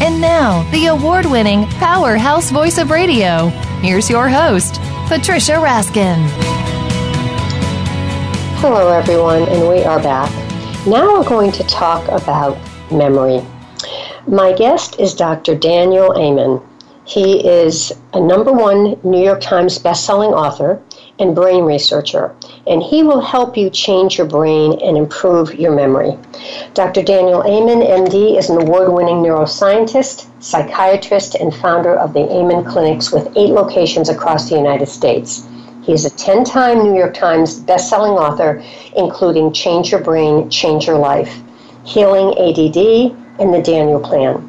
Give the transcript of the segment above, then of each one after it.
And now, the award winning powerhouse voice of radio. Here's your host, Patricia Raskin. Hello, everyone, and we are back. Now we're going to talk about memory. My guest is Dr. Daniel Amen. He is a number one New York Times bestselling author and brain researcher, and he will help you change your brain and improve your memory. Dr. Daniel Amen, MD, is an award winning neuroscientist, psychiatrist, and founder of the Amen Clinics with eight locations across the United States. He is a 10 time New York Times bestselling author, including Change Your Brain, Change Your Life, Healing ADD, and the Daniel Plan.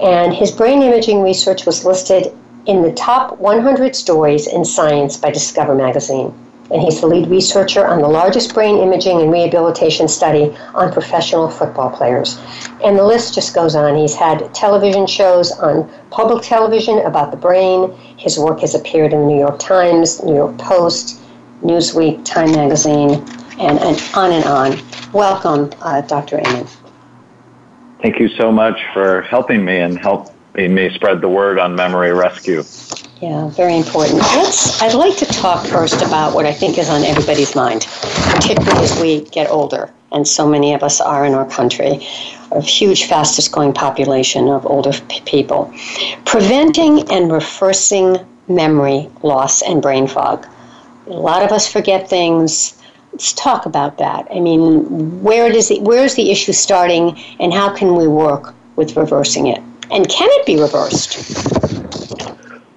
And his brain imaging research was listed in the top 100 stories in science by Discover magazine. And he's the lead researcher on the largest brain imaging and rehabilitation study on professional football players. And the list just goes on. He's had television shows on public television about the brain. His work has appeared in the New York Times, New York Post, Newsweek, Time Magazine, and, and on and on. Welcome, uh, Dr. Amen. Thank you so much for helping me and helping me spread the word on memory rescue. Yeah, very important. Let's, I'd like to talk first about what I think is on everybody's mind, particularly as we get older, and so many of us are in our country, a huge, fastest growing population of older p- people. Preventing and reversing memory loss and brain fog. A lot of us forget things let's talk about that. I mean, where does it, where is the issue starting, and how can we work with reversing it? And can it be reversed?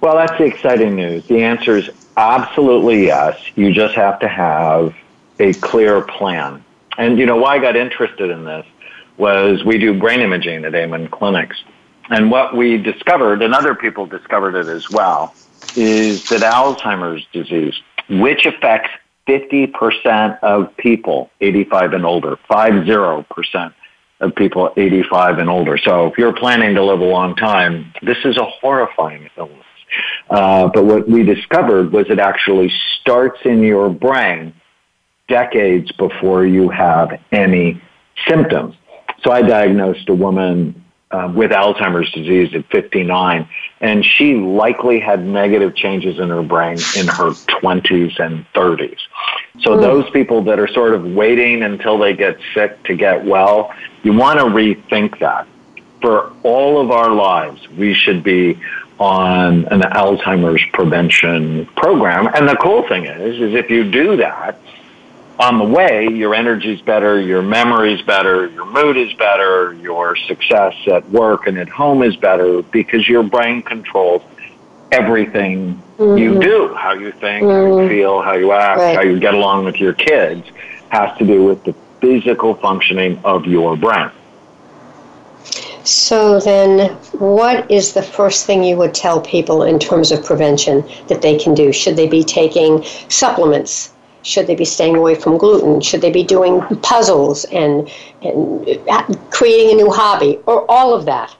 Well, that's the exciting news. The answer is absolutely yes. You just have to have a clear plan. And you know why I got interested in this was we do brain imaging at Amen Clinics. And what we discovered, and other people discovered it as well, is that Alzheimer's disease, which affects 50% of people 85 and older, 50% of people 85 and older. So if you're planning to live a long time, this is a horrifying illness. Uh, but what we discovered was it actually starts in your brain decades before you have any symptoms. So I diagnosed a woman uh, with Alzheimer's disease at 59, and she likely had negative changes in her brain in her 20s and 30s. So mm. those people that are sort of waiting until they get sick to get well, you want to rethink that. For all of our lives, we should be on an Alzheimer's prevention program. And the cool thing is, is if you do that, on the way, your energy's better, your memory's better, your mood is better, your success at work and at home is better because your brain controls everything mm-hmm. you do. How you think, mm-hmm. how you mm-hmm. feel, how you act, right. how you get along with your kids has to do with the physical functioning of your brain. So then, what is the first thing you would tell people in terms of prevention that they can do? Should they be taking supplements? Should they be staying away from gluten? Should they be doing puzzles and, and uh, creating a new hobby or all of that?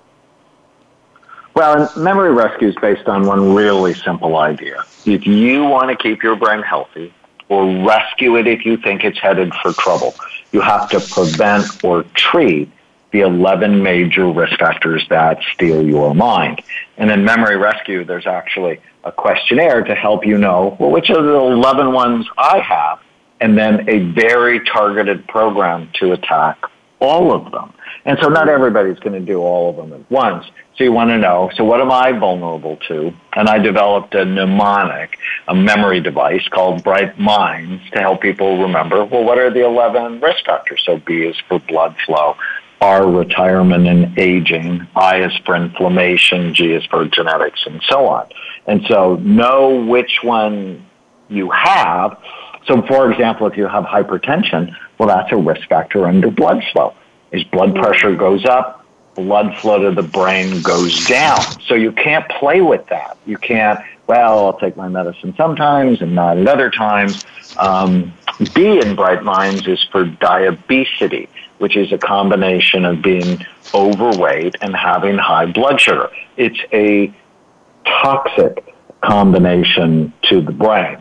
Well, memory rescue is based on one really simple idea. If you want to keep your brain healthy or rescue it if you think it's headed for trouble, you have to prevent or treat the 11 major risk factors that steal your mind. And in memory rescue, there's actually a questionnaire to help you know, well, which of the 11 ones I have, and then a very targeted program to attack all of them. And so not everybody's going to do all of them at once. So you want to know, so what am I vulnerable to? And I developed a mnemonic, a memory device called Bright Minds to help people remember, well, what are the 11 risk factors? So B is for blood flow. R, retirement and aging. I is for inflammation. G is for genetics and so on. And so know which one you have. So for example, if you have hypertension, well, that's a risk factor under blood flow. As blood pressure goes up, blood flow to the brain goes down. So you can't play with that. You can't, well, I'll take my medicine sometimes and not at other times. Um, B in Bright Minds is for diabetes, which is a combination of being overweight and having high blood sugar. It's a toxic combination to the brain.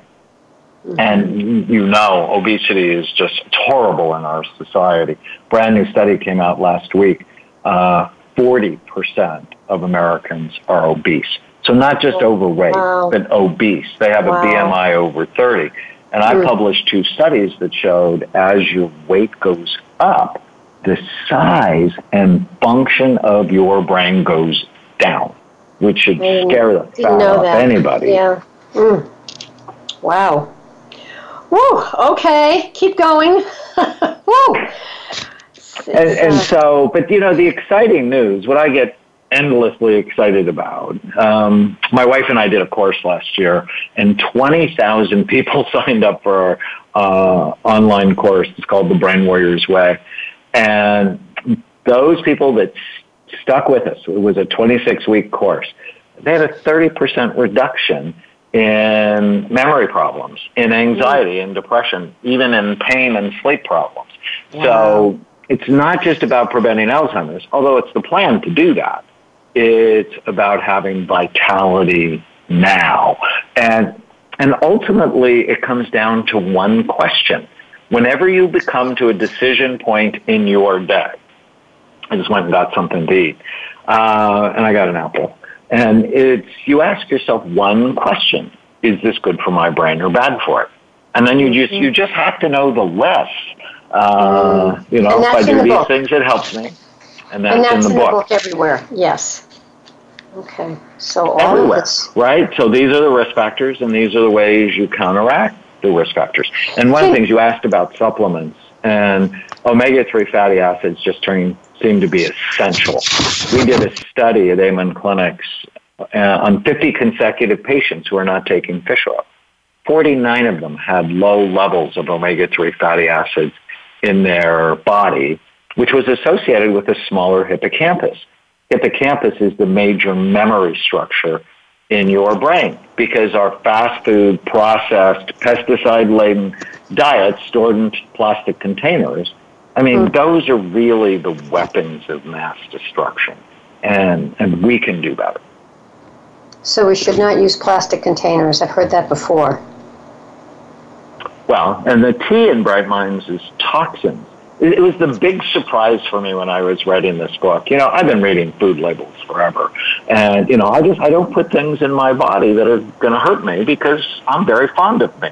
Mm-hmm. And you know, obesity is just horrible in our society. Brand new study came out last week. Uh, 40% of Americans are obese. So not just oh, overweight, wow. but obese. They have wow. a BMI over 30. And I published two studies that showed as your weight goes up, the size and function of your brain goes down, which should scare the hell out of anybody. Yeah. Mm. Wow. Woo, okay, keep going. Woo. And, and so, but you know, the exciting news, what I get endlessly excited about. Um, my wife and I did a course last year, and 20,000 people signed up for our uh, online course. It's called The Brain Warriors Way. And those people that stuck with us, it was a 26 week course, they had a 30% reduction in memory problems, in anxiety and depression, even in pain and sleep problems. Wow. So it's not just about preventing Alzheimer's, although it's the plan to do that. It's about having vitality now. And, and ultimately, it comes down to one question. Whenever you become to a decision point in your day, I just went and got something to eat, uh, and I got an apple. And it's, you ask yourself one question. Is this good for my brain or bad for it? And then you just, you just have to know the less. Uh, mm. you know, if I do the these book. things, it helps me. And that's, and that's in, the, in book. the book everywhere. Yes. Okay. So all everywhere, right? So these are the risk factors, and these are the ways you counteract the risk factors. And one of the things you asked about supplements and omega-3 fatty acids just turning seem to be essential. We did a study at Amen Clinics uh, on 50 consecutive patients who are not taking fish oil. 49 of them had low levels of omega-3 fatty acids in their body, which was associated with a smaller hippocampus. Hippocampus is the major memory structure in your brain because our fast food, processed, pesticide laden diets stored in plastic containers, I mean, mm. those are really the weapons of mass destruction. And, and we can do better. So we should not use plastic containers. I've heard that before. Well, and the T in Bright Minds is toxins. It, was the big surprise for me when I was writing this book. You know, I've been reading food labels forever, and you know, I just I don't put things in my body that are going to hurt me because I'm very fond of me.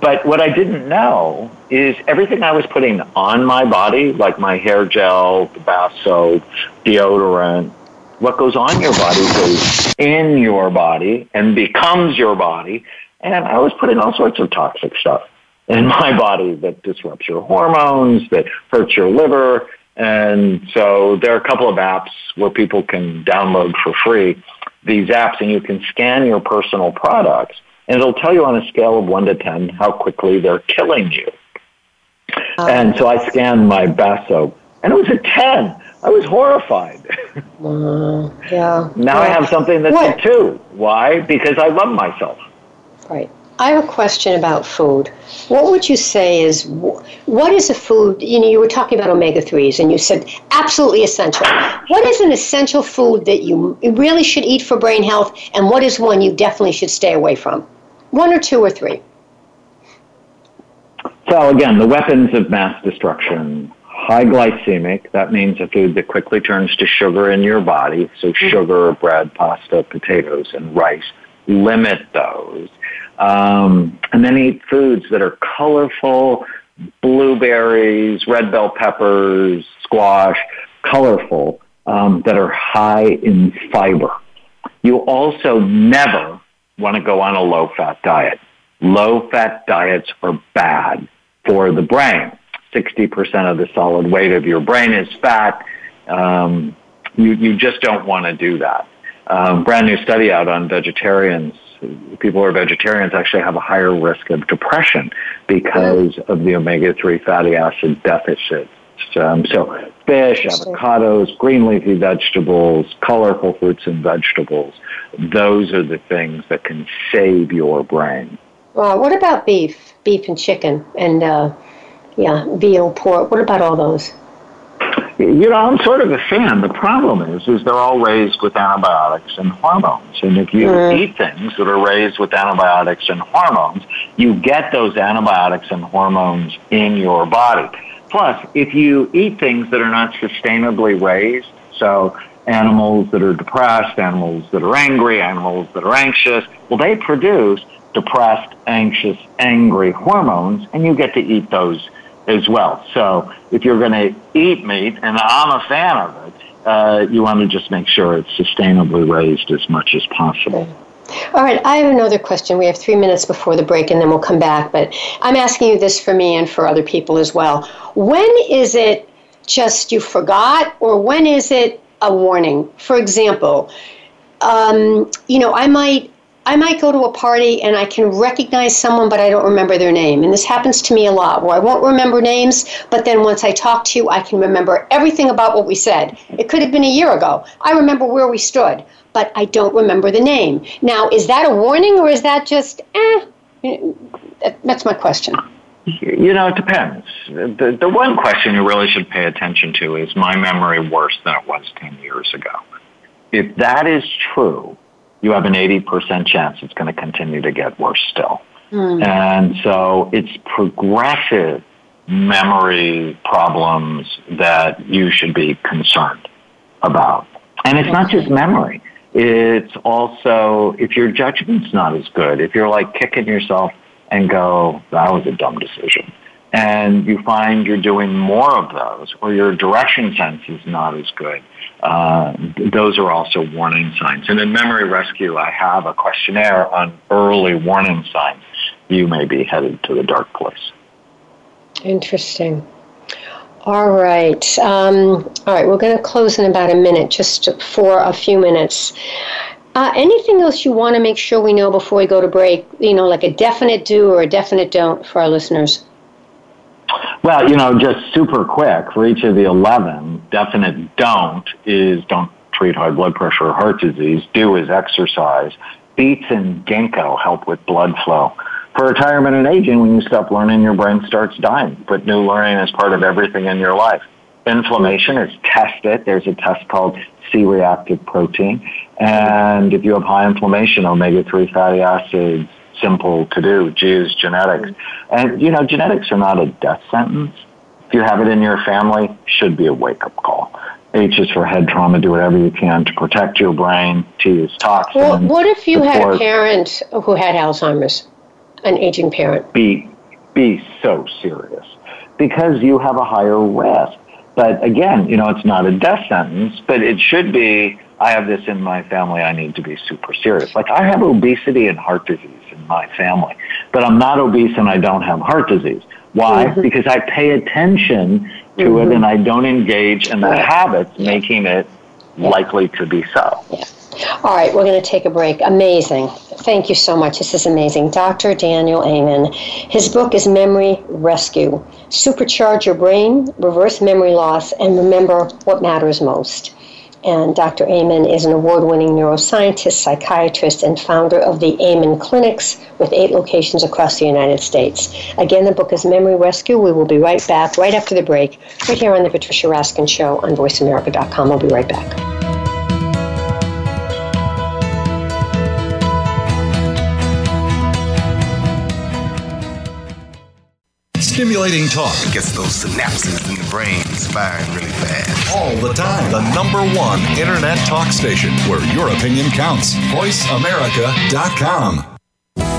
But what I didn't know is everything I was putting on my body, like my hair gel, the bath soap, deodorant, what goes on your body goes in your body and becomes your body. And I was putting all sorts of toxic stuff in my body that disrupts your hormones, that hurts your liver. And so there are a couple of apps where people can download for free these apps and you can scan your personal products and it'll tell you on a scale of one to 10 how quickly they're killing you. Um, and so I scanned my bath soap and it was a 10. I was horrified. Uh, yeah. now I have something that's what? a 2. Why? Because I love myself. Right. I have a question about food. What would you say is what is a food? You know, you were talking about omega threes, and you said absolutely essential. What is an essential food that you really should eat for brain health, and what is one you definitely should stay away from? One or two or three. So again, the weapons of mass destruction. High glycemic, that means a food that quickly turns to sugar in your body. So mm-hmm. sugar, bread, pasta, potatoes, and rice. Limit those um, and then eat foods that are colorful, blueberries, red bell peppers, squash, colorful, um, that are high in fiber. You also never want to go on a low fat diet. Low fat diets are bad for the brain. 60% of the solid weight of your brain is fat. um, you, you just don't want to do that. Um, brand new study out on vegetarians. People who are vegetarians actually have a higher risk of depression because of the omega-3 fatty acid deficit. Um, so fish, avocados, green leafy vegetables, colorful fruits and vegetables, those are the things that can save your brain. Uh, what about beef, beef and chicken, and uh, yeah, veal, pork? What about all those? You know, I'm sort of a fan. The problem is, is they're all raised with antibiotics and hormones. And if you mm. eat things that are raised with antibiotics and hormones, you get those antibiotics and hormones in your body. Plus, if you eat things that are not sustainably raised, so animals that are depressed, animals that are angry, animals that are anxious, well, they produce depressed, anxious, angry hormones, and you get to eat those as well. So if you're going to eat meat, and I'm a fan of it, uh, you want to just make sure it's sustainably raised as much as possible. All right, I have another question. We have three minutes before the break, and then we'll come back. But I'm asking you this for me and for other people as well. When is it just you forgot, or when is it a warning? For example, um, you know, I might I might go to a party and I can recognize someone, but I don't remember their name. And this happens to me a lot where I won't remember names, but then once I talk to you, I can remember everything about what we said. It could have been a year ago. I remember where we stood, but I don't remember the name. Now, is that a warning or is that just, eh? That's my question. You know, it depends. The, the one question you really should pay attention to is my memory worse than it was 10 years ago? If that is true, you have an 80% chance it's going to continue to get worse still. Mm. And so it's progressive memory problems that you should be concerned about. And it's not just memory. It's also if your judgment's not as good, if you're like kicking yourself and go, that was a dumb decision. And you find you're doing more of those, or your direction sense is not as good uh, those are also warning signs. And in Memory Rescue, I have a questionnaire on early warning signs. You may be headed to the dark place. Interesting. All right. Um, all right, we're going to close in about a minute, just for a few minutes. Uh, anything else you want to make sure we know before we go to break? You know, like a definite do or a definite don't for our listeners? Well, you know, just super quick for each of the 11, definite don't is don't treat high blood pressure or heart disease. Do is exercise. Beets and ginkgo help with blood flow. For retirement and aging, when you stop learning, your brain starts dying. But new learning is part of everything in your life. Inflammation is test it. There's a test called C-reactive protein. And if you have high inflammation, omega-3 fatty acids, simple to do. G is genetics. Mm-hmm. And, you know, genetics are not a death sentence. If you have it in your family, should be a wake up call. H is for head trauma. Do whatever you can to protect your brain. T is toxin. Well, what if you had a parent who had Alzheimer's, an aging parent? Be, be so serious because you have a higher risk. But again, you know, it's not a death sentence, but it should be I have this in my family, I need to be super serious. Like I have obesity and heart disease in my family, but I'm not obese and I don't have heart disease. Why? Mm-hmm. Because I pay attention to mm-hmm. it and I don't engage in the habits making it likely to be so. Yeah. All right, we're going to take a break. Amazing. Thank you so much. This is amazing. Dr. Daniel Amen. His book is Memory Rescue Supercharge Your Brain, Reverse Memory Loss, and Remember What Matters Most. And Dr. Amen is an award winning neuroscientist, psychiatrist, and founder of the Amen Clinics with eight locations across the United States. Again, the book is Memory Rescue. We will be right back right after the break, right here on The Patricia Raskin Show on VoiceAmerica.com. I'll be right back. Stimulating talk gets those synapses in the brain firing really fast. All the time. The number one internet talk station where your opinion counts. VoiceAmerica.com.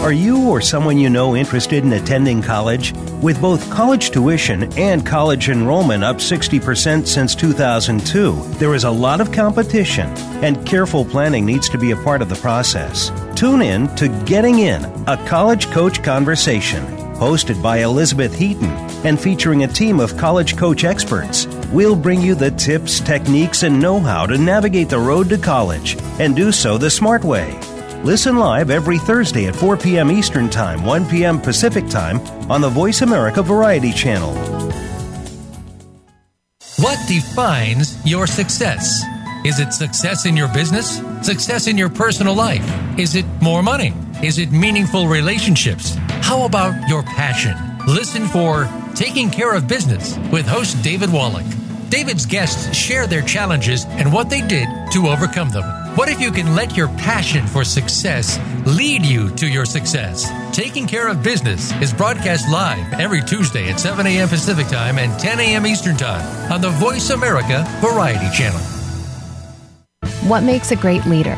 Are you or someone you know interested in attending college? With both college tuition and college enrollment up 60% since 2002, there is a lot of competition, and careful planning needs to be a part of the process. Tune in to Getting In, a college coach conversation hosted by Elizabeth Heaton and featuring a team of college coach experts. We'll bring you the tips, techniques, and know how to navigate the road to college and do so the smart way. Listen live every Thursday at 4 p.m. Eastern Time, 1 p.m. Pacific Time on the Voice America Variety Channel. What defines your success? Is it success in your business? Success in your personal life? Is it more money? Is it meaningful relationships? How about your passion? Listen for Taking Care of Business with host David Wallach. David's guests share their challenges and what they did to overcome them. What if you can let your passion for success lead you to your success? Taking Care of Business is broadcast live every Tuesday at 7 a.m. Pacific Time and 10 a.m. Eastern Time on the Voice America Variety Channel. What makes a great leader?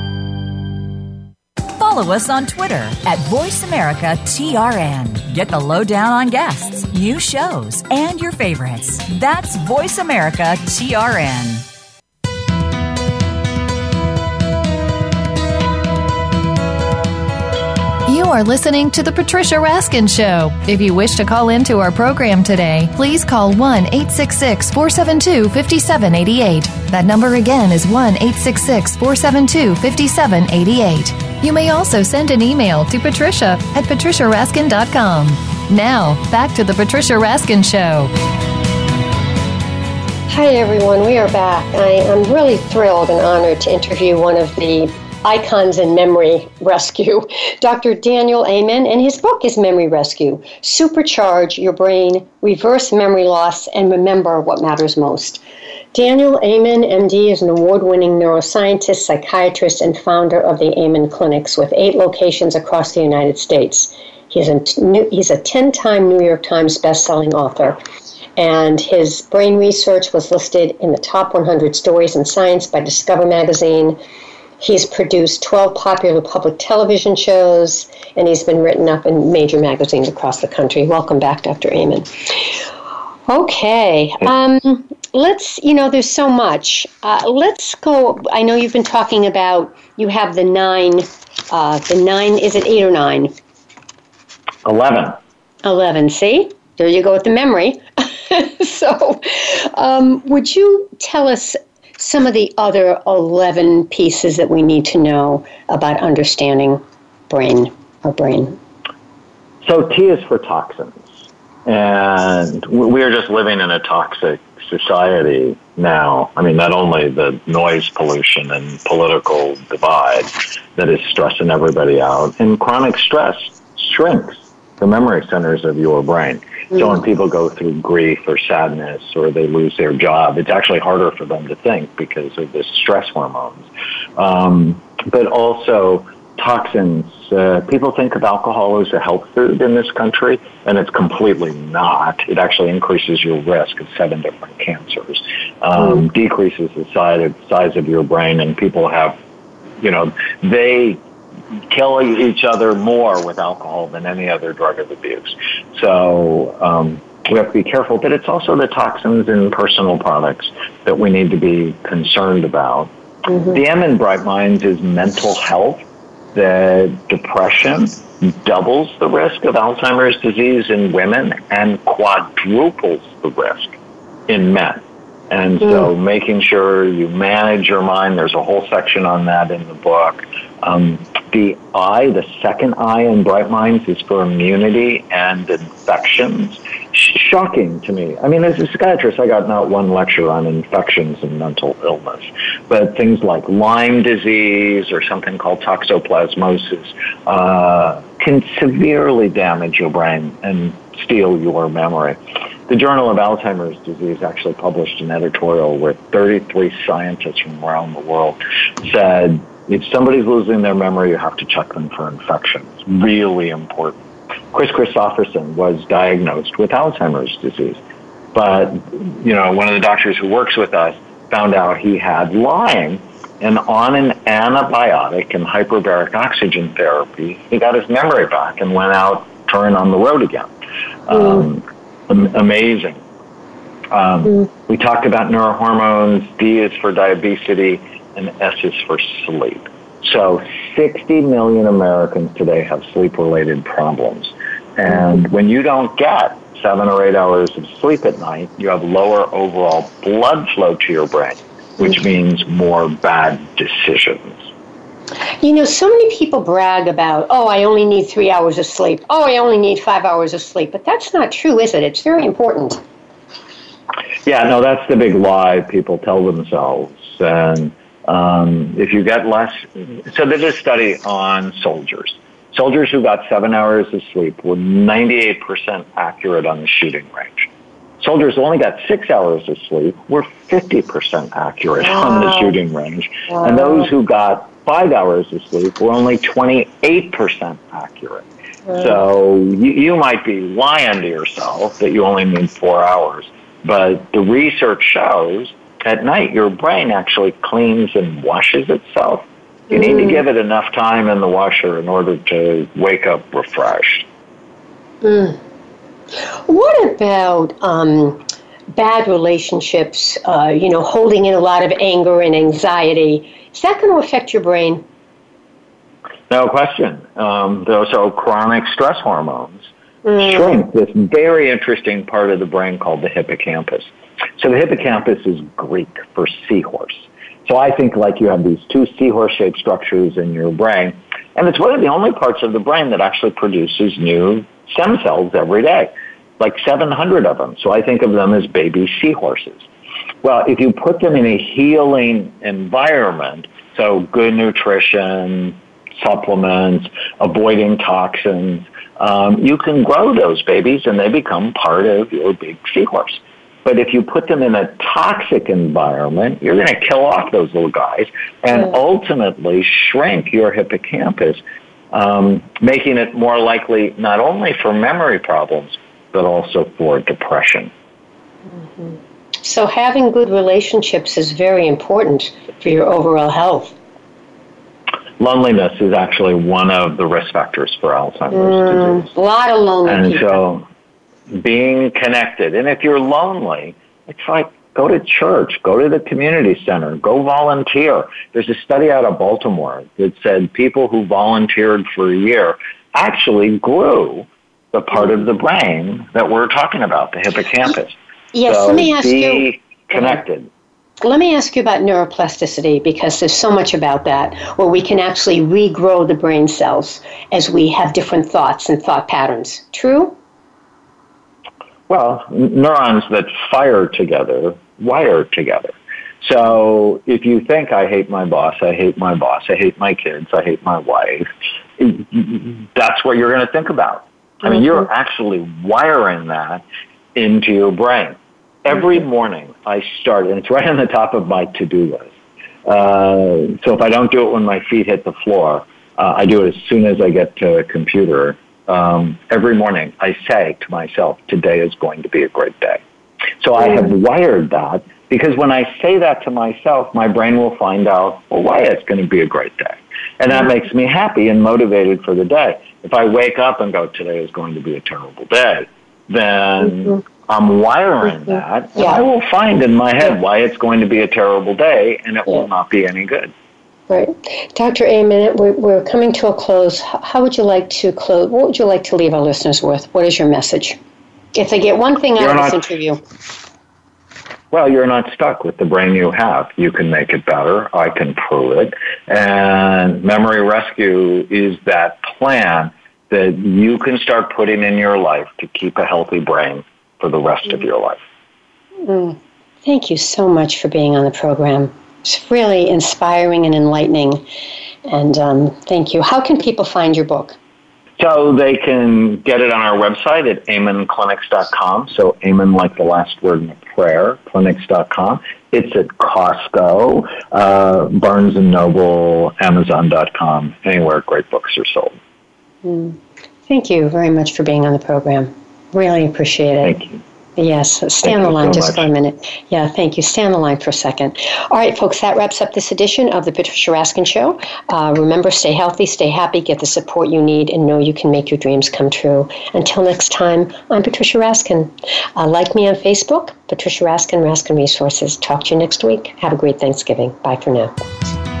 follow us on Twitter at VoiceAmericaTRN. Get the lowdown on guests, new shows, and your favorites. That's VoiceAmericaTRN. You are listening to The Patricia Raskin Show. If you wish to call into our program today, please call 1 866 472 5788. That number again is 1 866 472 5788. You may also send an email to patricia at patriciaraskin.com. Now, back to the Patricia Raskin Show. Hi, everyone. We are back. I am really thrilled and honored to interview one of the icons in memory rescue, Dr. Daniel Amen, and his book is Memory Rescue Supercharge Your Brain, Reverse Memory Loss, and Remember What Matters Most. Daniel Amen, MD, is an award winning neuroscientist, psychiatrist, and founder of the Amen Clinics with eight locations across the United States. He's a, he's a 10 time New York Times bestselling author, and his brain research was listed in the top 100 stories in science by Discover Magazine. He's produced 12 popular public television shows, and he's been written up in major magazines across the country. Welcome back, Dr. Amen. Okay. Um, let's, you know, there's so much. Uh, let's go. I know you've been talking about, you have the nine, uh, the nine, is it eight or nine? 11. 11. See? There you go with the memory. so, um, would you tell us some of the other 11 pieces that we need to know about understanding brain or brain? So, T is for toxins. And we are just living in a toxic society now. I mean, not only the noise pollution and political divide that is stressing everybody out, and chronic stress shrinks the memory centers of your brain. Mm-hmm. So when people go through grief or sadness or they lose their job, it's actually harder for them to think because of the stress hormones. Um, but also, toxins. Uh, people think of alcohol as a health food in this country, and it's completely not. It actually increases your risk of seven different cancers, um, mm. decreases the size of, size of your brain, and people have, you know, they kill each other more with alcohol than any other drug of abuse. So um, we have to be careful, but it's also the toxins in personal products that we need to be concerned about. Mm-hmm. The M in Bright Minds is mental health that depression doubles the risk of Alzheimer's disease in women and quadruples the risk in men. And so making sure you manage your mind, there's a whole section on that in the book. Um, The eye, the second eye in bright minds, is for immunity and infections. Shocking to me. I mean, as a psychiatrist, I got not one lecture on infections and mental illness, but things like Lyme disease or something called toxoplasmosis uh, can severely damage your brain and steal your memory. The Journal of Alzheimer's Disease actually published an editorial where 33 scientists from around the world said if somebody's losing their memory, you have to check them for infections. Really important. Kris Kristofferson was diagnosed with Alzheimer's disease. But, you know, one of the doctors who works with us found out he had Lyme and on an antibiotic and hyperbaric oxygen therapy, he got his memory back and went out touring on the road again. Um, am- amazing. Um, mm. We talked about neurohormones. D is for diabetes and S is for sleep. So 60 million Americans today have sleep related problems. And when you don't get seven or eight hours of sleep at night, you have lower overall blood flow to your brain, which mm-hmm. means more bad decisions. You know, so many people brag about, oh, I only need three hours of sleep. Oh, I only need five hours of sleep. But that's not true, is it? It's very important. Yeah, no, that's the big lie people tell themselves. And um, if you get less, so there's a study on soldiers. Soldiers who got seven hours of sleep were 98% accurate on the shooting range. Soldiers who only got six hours of sleep were 50% accurate wow. on the shooting range. Wow. And those who got five hours of sleep were only 28% accurate. Wow. So you, you might be lying to yourself that you only need four hours. But the research shows at night, your brain actually cleans and washes itself. You need to mm. give it enough time in the washer in order to wake up refreshed. Mm. What about um, bad relationships? Uh, you know, holding in a lot of anger and anxiety. Is that going to affect your brain? No question. Um, are chronic stress hormones mm. this very interesting part of the brain called the hippocampus. So the hippocampus is Greek for seahorse. So I think like you have these two seahorse-shaped structures in your brain, and it's one of the only parts of the brain that actually produces new stem cells every day, like 700 of them. So I think of them as baby seahorses. Well, if you put them in a healing environment, so good nutrition, supplements, avoiding toxins, um, you can grow those babies and they become part of your big seahorse. But if you put them in a toxic environment, you're going to kill off those little guys and mm. ultimately shrink your hippocampus, um, making it more likely not only for memory problems, but also for depression. Mm-hmm. So, having good relationships is very important for your overall health. Loneliness is actually one of the risk factors for Alzheimer's mm, disease. A lot of loneliness. And so, being connected. And if you're lonely, it's like go to church, go to the community center, go volunteer. There's a study out of Baltimore that said people who volunteered for a year actually grew the part of the brain that we're talking about, the hippocampus. Yes, so let me ask you. Connected. Let me ask you about neuroplasticity because there's so much about that where we can actually regrow the brain cells as we have different thoughts and thought patterns. True? Well, neurons that fire together wire together. So if you think I hate my boss, I hate my boss, I hate my kids, I hate my wife, that's what you're going to think about. I mean, you're mm-hmm. actually wiring that into your brain. Every morning I start, and it's right on the top of my to-do list. Uh, so if I don't do it when my feet hit the floor, uh, I do it as soon as I get to a computer um, every morning I say to myself, today is going to be a great day. So I have wired that because when I say that to myself, my brain will find out, well, why it's going to be a great day. And that makes me happy and motivated for the day. If I wake up and go, today is going to be a terrible day, then mm-hmm. I'm wiring that. Yeah. I will find in my head why it's going to be a terrible day and it yeah. will not be any good. Right. Dr. Amen, we're, we're coming to a close. How would you like to close? What would you like to leave our listeners with? What is your message? If they get one thing out of this interview. well, you're not stuck with the brain you have. You can make it better. I can prove it. And Memory Rescue is that plan that you can start putting in your life to keep a healthy brain for the rest mm. of your life. Mm. Thank you so much for being on the program. It's really inspiring and enlightening. And um, thank you. How can people find your book? So they can get it on our website at amenclinics.com. So amen like the last word in a prayer, clinics.com. It's at Costco, uh, Barnes & Noble, Amazon.com, anywhere great books are sold. Mm. Thank you very much for being on the program. Really appreciate it. Thank you. Yes, stay on the line so just much. for a minute. Yeah, thank you. Stay on the line for a second. All right, folks, that wraps up this edition of the Patricia Raskin Show. Uh, remember, stay healthy, stay happy, get the support you need, and know you can make your dreams come true. Until next time, I'm Patricia Raskin. Uh, like me on Facebook, Patricia Raskin, Raskin Resources. Talk to you next week. Have a great Thanksgiving. Bye for now.